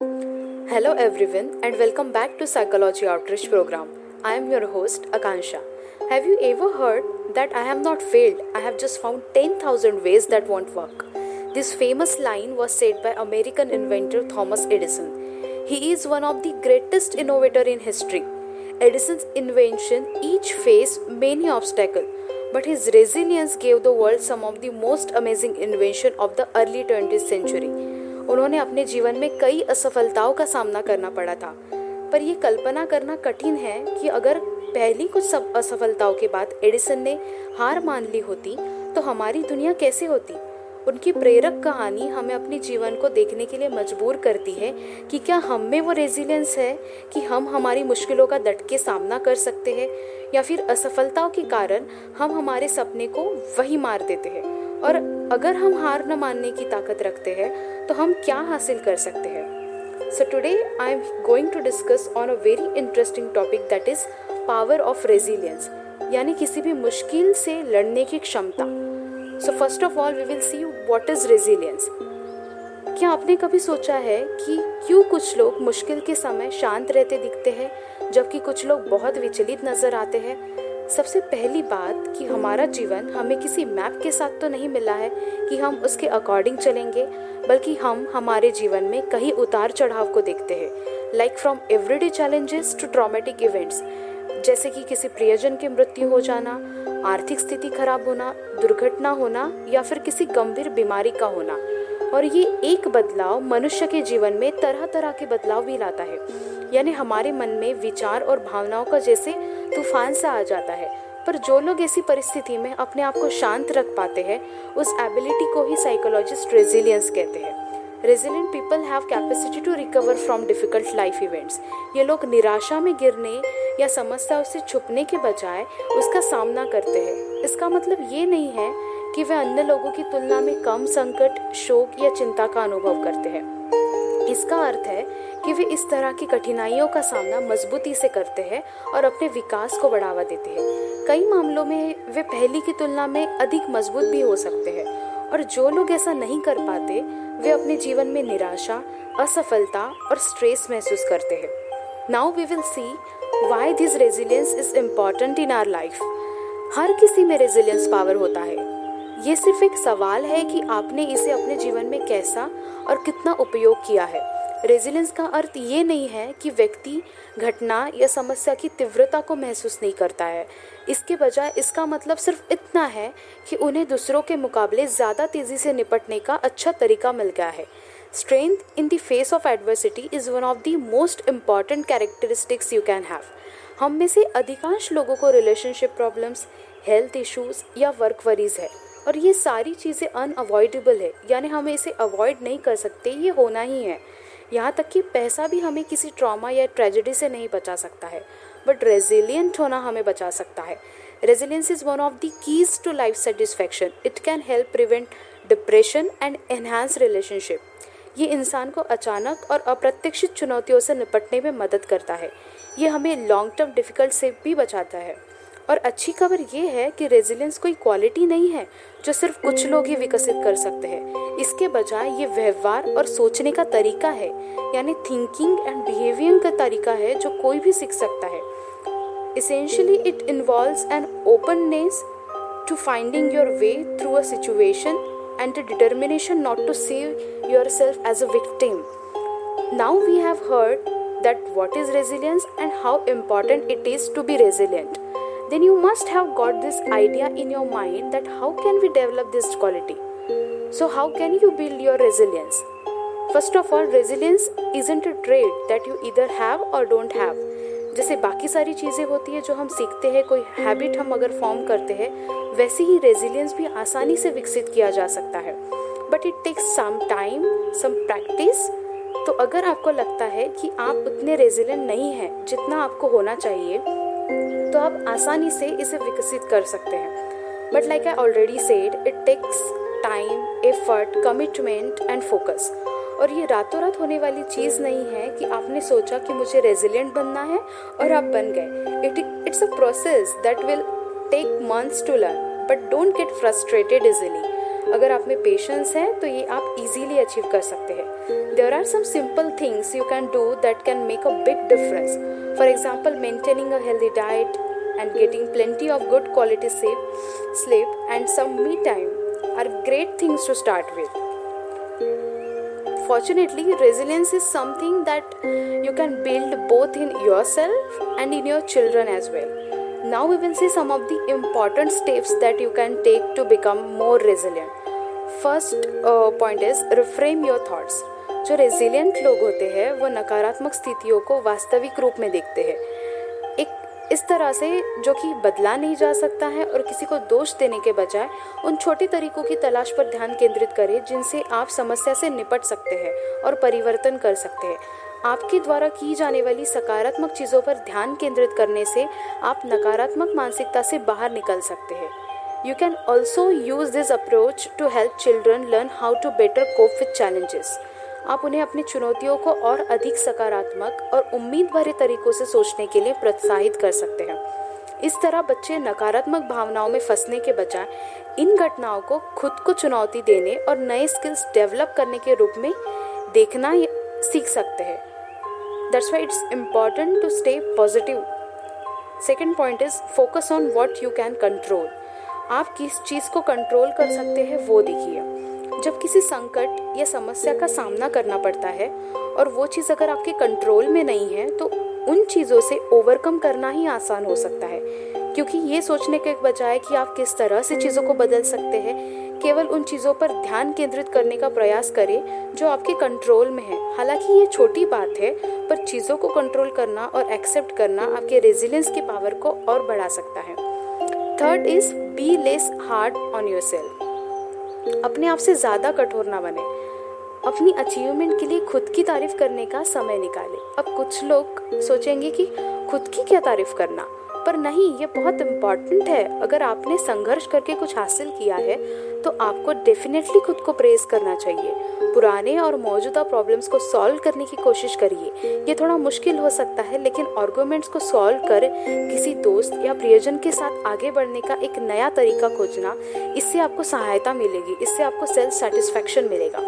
Hello everyone and welcome back to Psychology Outreach program. I am your host Akansha. Have you ever heard that I have not failed, I have just found 10,000 ways that won't work? This famous line was said by American inventor Thomas Edison. He is one of the greatest innovator in history. Edison's invention each faced many obstacles, but his resilience gave the world some of the most amazing invention of the early 20th century. उन्होंने अपने जीवन में कई असफलताओं का सामना करना पड़ा था। पर यह कल्पना करना कठिन है कि अगर पहली कुछ सब असफलताओं के बाद एडिसन ने हार मान ली होती तो हमारी दुनिया कैसे होती? उनकी प्रेरक कहानी हमें अपने जीवन को देखने के लिए मजबूर करती है कि क्या हम में वो रेजिलियंस है कि हम हमारी मुश्किलों का डट के सामना कर सकते हैं, या फिर असफलताओं के कारण हम हमारे सपने को वही मार देते हैं। और अगर हम हार न मानने की ताकत रखते हैं तो हम क्या हासिल कर सकते हैं? So today I am going to discuss on a very interesting topic that is power of resilience यानी किसी भी मुश्किल से लड़ने की क्षमता। So first of all we will see what is resilience क्या आपने कभी सोचा है कि क्यों कुछ लोग मुश्किल के समय शांत रहते दिखते हैं, जबकि कुछ लोग बहुत विचलित नज़र आते हैं? सबसे पहली बात कि हमारा जीवन हमें किसी मैप के साथ तो नहीं मिला है कि हम उसके अकॉर्डिंग चलेंगे, बल्कि हम हमारे जीवन में कई उतार चढ़ाव को देखते हैं। Like from everyday challenges to traumatic events जैसे कि किसी प्रियजन की मृत्यु हो जाना, आर्थिक स्थिति खराब होना, दुर्घटना होना, या फिर किसी गंभीर बीमारी का होना। और ये एक बदलाव मनुष्य के जीवन में तरह तरह के बदलाव भी लाता है। यानी हमारे मन में विचार और भावनाओं का जैसे तूफ़ान सा आ जाता है। पर जो लोग ऐसी परिस्थिति में अपने आप को शांत रख पाते हैं, उस एबिलिटी को ही साइकोलॉजिस्ट रेजिलियंस कहते हैं। Resilient people have capacity to recover from difficult life events ये लोग निराशा में गिरने या समस्याओं से छुपने के बजाय उसका सामना करते हैं। इसका मतलब ये नहीं है कि वे अन्य लोगों की तुलना में कम संकट, शोक या चिंता का अनुभव करते हैं। इसका अर्थ है कि वे इस तरह की कठिनाइयों का सामना मजबूती से करते हैं और अपने विकास को बढ़ावा देते हैं। कई मामलों में वे पहली की तुलना में अधिक मज़बूत भी हो सकते हैं और जो लोग ऐसा नहीं कर पाते, वे अपने जीवन में निराशा, असफलता और स्ट्रेस महसूस करते हैं। Now we will see why this resilience is important in our life हर किसी में रेजिलियंस पावर होता है। ये सिर्फ़ एक सवाल है कि आपने इसे अपने जीवन में कैसा और कितना उपयोग किया है। रेजिलेंस का अर्थ ये नहीं है कि व्यक्ति घटना या समस्या की तीव्रता को महसूस नहीं करता है। इसके बजाय इसका मतलब सिर्फ़ इतना है कि उन्हें दूसरों के मुकाबले ज़्यादा तेज़ी से निपटने का अच्छा तरीका मिल गया है। Strength in the face of adversity is one of the most important characteristics you can have हम में से अधिकांश लोगों को रिलेशनशिप प्रॉब्लम्स हेल्थ इश्यूज़ या वर्क वरीज है। और ये सारी चीज़ें अनअवॉइडेबल है। यानी हमें इसे अवॉइड नहीं कर सकते, ये होना ही है। यहाँ तक कि पैसा भी हमें किसी ट्रॉमा या ट्रेजिडी से नहीं बचा सकता है। बट रेजिलियंट होना हमें बचा सकता है। Resilience is one of the keys to life satisfaction it can help prevent depression and enhance relationship ये इंसान को अचानक और अप्रत्याशित चुनौतियों से निपटने में मदद करता है। ये हमें लॉन्ग टर्म डिफ़िकल्ट से भी बचाता है। और अच्छी खबर ये है कि रेजिलियंस कोई क्वालिटी नहीं है, जो सिर्फ़ कुछ लोग ही विकसित कर सकते हैं इसके बजाय ये व्यवहार और सोचने का तरीका है, यानी थिंकिंग एंड बिहेवियर का तरीका है, जो कोई भी सीख सकता है essentially it involve an openness to finding your way through a situation and a determination not to see yourself as a victim. Now we have heard that what is resilience and how important it is to be resilient. Then you must have got this idea in your mind that how can we develop this quality so how can you build your resilience first of all resilience isn't a trait that you either have or don't have जैसे बाकी सारी चीज़ें होती है जो हम सीखते हैं कोई हैबिट हम अगर फॉर्म करते हैं वैसे ही रेजिलियंस भी आसानी से विकसित किया जा सकता है but it takes some time some practice तो अगर आपको लगता है कि आप उतने रेजिलियंट नहीं हैं जितना आपको होना चाहिए तो आप आसानी से इसे विकसित कर सकते हैं। But like I already said it takes time effort commitment and focus और ये रातों रात होने वाली चीज़ नहीं है कि आपने सोचा कि मुझे रेजिलियंट बनना है और आप बन गए। It it's a process that will take months to learn but don't get frustrated easily अगर आप में पेशेंस है तो ये आप इजीली अचीव कर सकते हैं। There are some simple things you can do that can make a big difference for example maintaining a healthy diet and getting plenty of good quality sleep and some me time are great things to start with. Fortunately, resilience is something that you can build both in yourself and in your children as well. Now, we will see some of the important steps that you can take to become more resilient. First uh, point is reframe your thoughts. जो resilient लोग होते हैं वो नकारात्मक स्थितियों को वास्तविक रूप में देखते हैं इस तरह से जो कि बदला नहीं जा सकता है और किसी को दोष देने के बजाय उन छोटे तरीकों की तलाश पर ध्यान केंद्रित करें जिनसे आप समस्या से निपट सकते हैं और परिवर्तन कर सकते हैं। आपके द्वारा की जाने वाली सकारात्मक चीज़ों पर ध्यान केंद्रित करने से आप नकारात्मक मानसिकता से बाहर निकल सकते हैं। You can also use this approach to help children learn how to better cope with challenges आप उन्हें अपनी चुनौतियों को और अधिक सकारात्मक और उम्मीद भरे तरीकों से सोचने के लिए प्रोत्साहित कर सकते हैं। इस तरह बच्चे नकारात्मक भावनाओं में फंसने के बजाय इन घटनाओं को खुद को चुनौती देने और नए स्किल्स डेवलप करने के रूप में देखना सीख सकते हैं। That's why it's important to stay positive second point is focus on what you can control आप किस चीज़ को कंट्रोल कर सकते हैं वो देखिए। जब किसी संकट या समस्या का सामना करना पड़ता है और वो चीज़ अगर आपके कंट्रोल में नहीं है तो उन चीज़ों से ओवरकम करना ही आसान हो सकता है। क्योंकि ये सोचने के बजाय कि आप किस तरह से चीज़ों को बदल सकते हैं, केवल उन चीज़ों पर ध्यान केंद्रित करने का प्रयास करें जो आपके कंट्रोल में है। हालाँकि ये छोटी बात है, पर चीज़ों को कंट्रोल करना और एक्सेप्ट करना आपके रेजिलेंस की पावर को और बढ़ा सकता है। Third is be less hard on yourself अपने आप से ज़्यादा कठोर ना बने। अपनी अचीवमेंट के लिए खुद की तारीफ़ करने का समय निकालें। अब कुछ लोग सोचेंगे कि खुद की क्या तारीफ़ करना। पर नहीं, ये बहुत इंपॉर्टेंट है। अगर आपने संघर्ष करके कुछ हासिल किया है तो आपको डेफिनेटली खुद को प्रेज करना चाहिए। पुराने और मौजूदा प्रॉब्लम्स को सॉल्व करने की कोशिश करिए। ये थोड़ा मुश्किल हो सकता है, लेकिन आर्गूमेंट्स को सॉल्व कर किसी दोस्त या प्रियजन के साथ आगे बढ़ने का एक नया तरीका खोजना, इससे आपको सहायता मिलेगी, इससे आपको सेल्फ सेटिस्फैक्शन मिलेगा।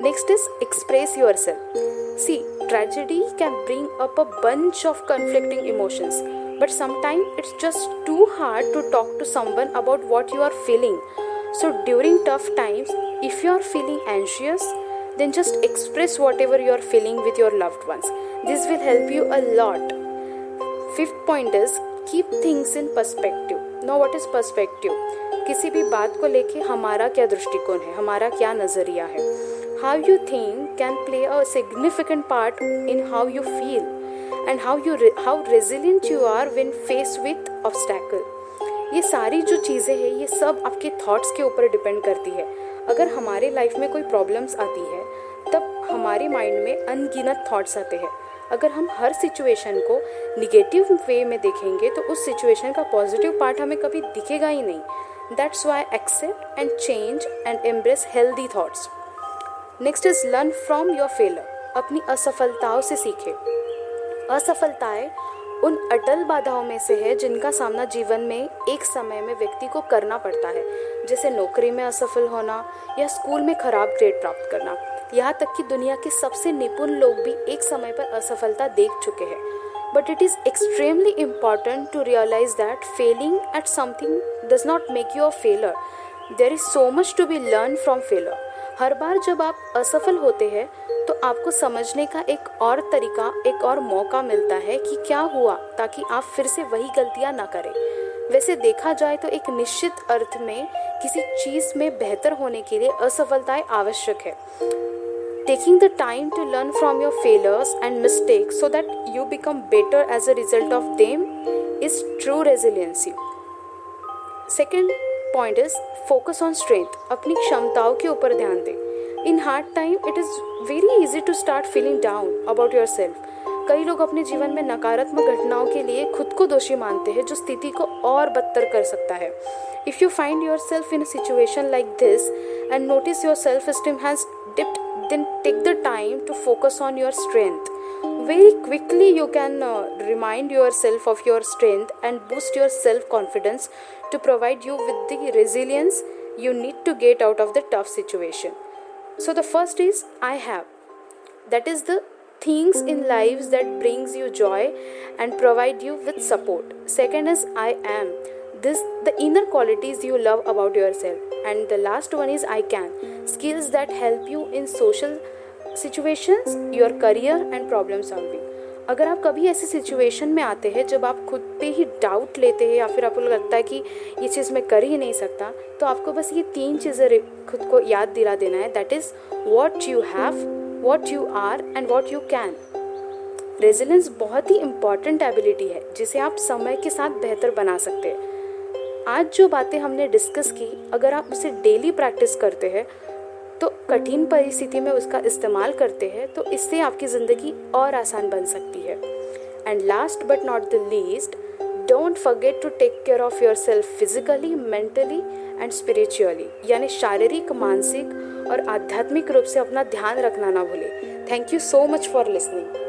Next is express yourself see tragedy can bring up a bunch of conflicting emotions but sometimes it's just too hard to talk to someone about what you are feeling. So, during tough times, if you are feeling anxious, then just express whatever you are feeling with your loved ones. This will help you a lot. Fifth point is keep things in perspective. Now, what is perspective? किसी भी बात को लेके हमारा क्या दृष्टिकोण है हमारा क्या नज़रिया है how you think can play a significant part in how you feel and how you how resilient you are when face with obstacle ये सारी जो चीज़ें हैं, ये सब आपके थॉट्स के ऊपर डिपेंड करती है। अगर हमारे लाइफ में कोई प्रॉब्लम्स आती है, तब हमारे माइंड में अनगिनत थॉट्स आते हैं। अगर हम हर सिचुएशन को निगेटिव वे में देखेंगे तो उस सिचुएशन का पॉजिटिव पार्ट हमें कभी दिखेगा ही नहीं। That's why accept and change and embrace healthy thoughts next is learn from your failure अपनी असफलताओं से सीखे। असफलताएँ उन अटल बाधाओं में से है जिनका सामना जीवन में एक समय में व्यक्ति को करना पड़ता है, जैसे नौकरी में असफल होना या स्कूल में खराब ग्रेड प्राप्त करना। यहाँ तक कि दुनिया के सबसे निपुण लोग भी एक समय पर असफलता देख चुके हैं। But it is extremely important to realize that failing at something does not make you a failure there is so much to be learn from failure हर बार जब आप असफल होते हैं तो आपको समझने का एक और तरीका, एक और मौका मिलता है कि क्या हुआ, ताकि आप फिर से वही गलतियाँ ना करें। वैसे देखा जाए तो एक निश्चित अर्थ में किसी चीज़ में बेहतर होने के लिए असफलताएँ आवश्यक है। Taking the time to learn from your failures and mistake so that you become better as a result of them is true resiliency second point is focus on strength अपनी क्षमताओं के ऊपर ध्यान दें in hard time it is very easy to start feeling down about yourself कई लोग अपने जीवन में नकारात्मक घटनाओं के लिए खुद को दोषी मानते हैं जो स्थिति को और बदतर कर सकता है if you find yourself in situation like this and notice your self esteem has dipped then take the time to focus on your strength. Very quickly you can uh, remind yourself of your strength and boost your self confidence to provide you with the resilience you need to get out of the tough situation. So the first is i have. That is the things in lives that brings you joy and provide you with support. Second is i am. This the inner qualities you love about yourself. And the last one is i can. Skills that help you in social situations your career and problem solving. अगर आप कभी ऐसी situation में आते हैं, जब आप खुद पे ही डाउट लेते हैं या फिर आपको लगता है कि ये चीज़ मैं कर ही नहीं सकता तो आपको बस ये तीन चीज़ें खुद को याद दिला देना है। That is what you have what you are and what you can resilience बहुत ही इंपॉर्टेंट एबिलिटी है, जिसे आप समय के साथ बेहतर बना सकते हैं। आज जो बातें हमने डिस्कस की, अगर आप उसे डेली प्रैक्टिस करते हैं तो कठिन परिस्थिति में उसका इस्तेमाल करते हैं तो इससे आपकी ज़िंदगी और आसान बन सकती है। And last but not the least don't forget to take care of yourself physically mentally and spiritually यानी शारीरिक, मानसिक और आध्यात्मिक रूप से अपना ध्यान रखना ना भूलें। Thank you so much for listening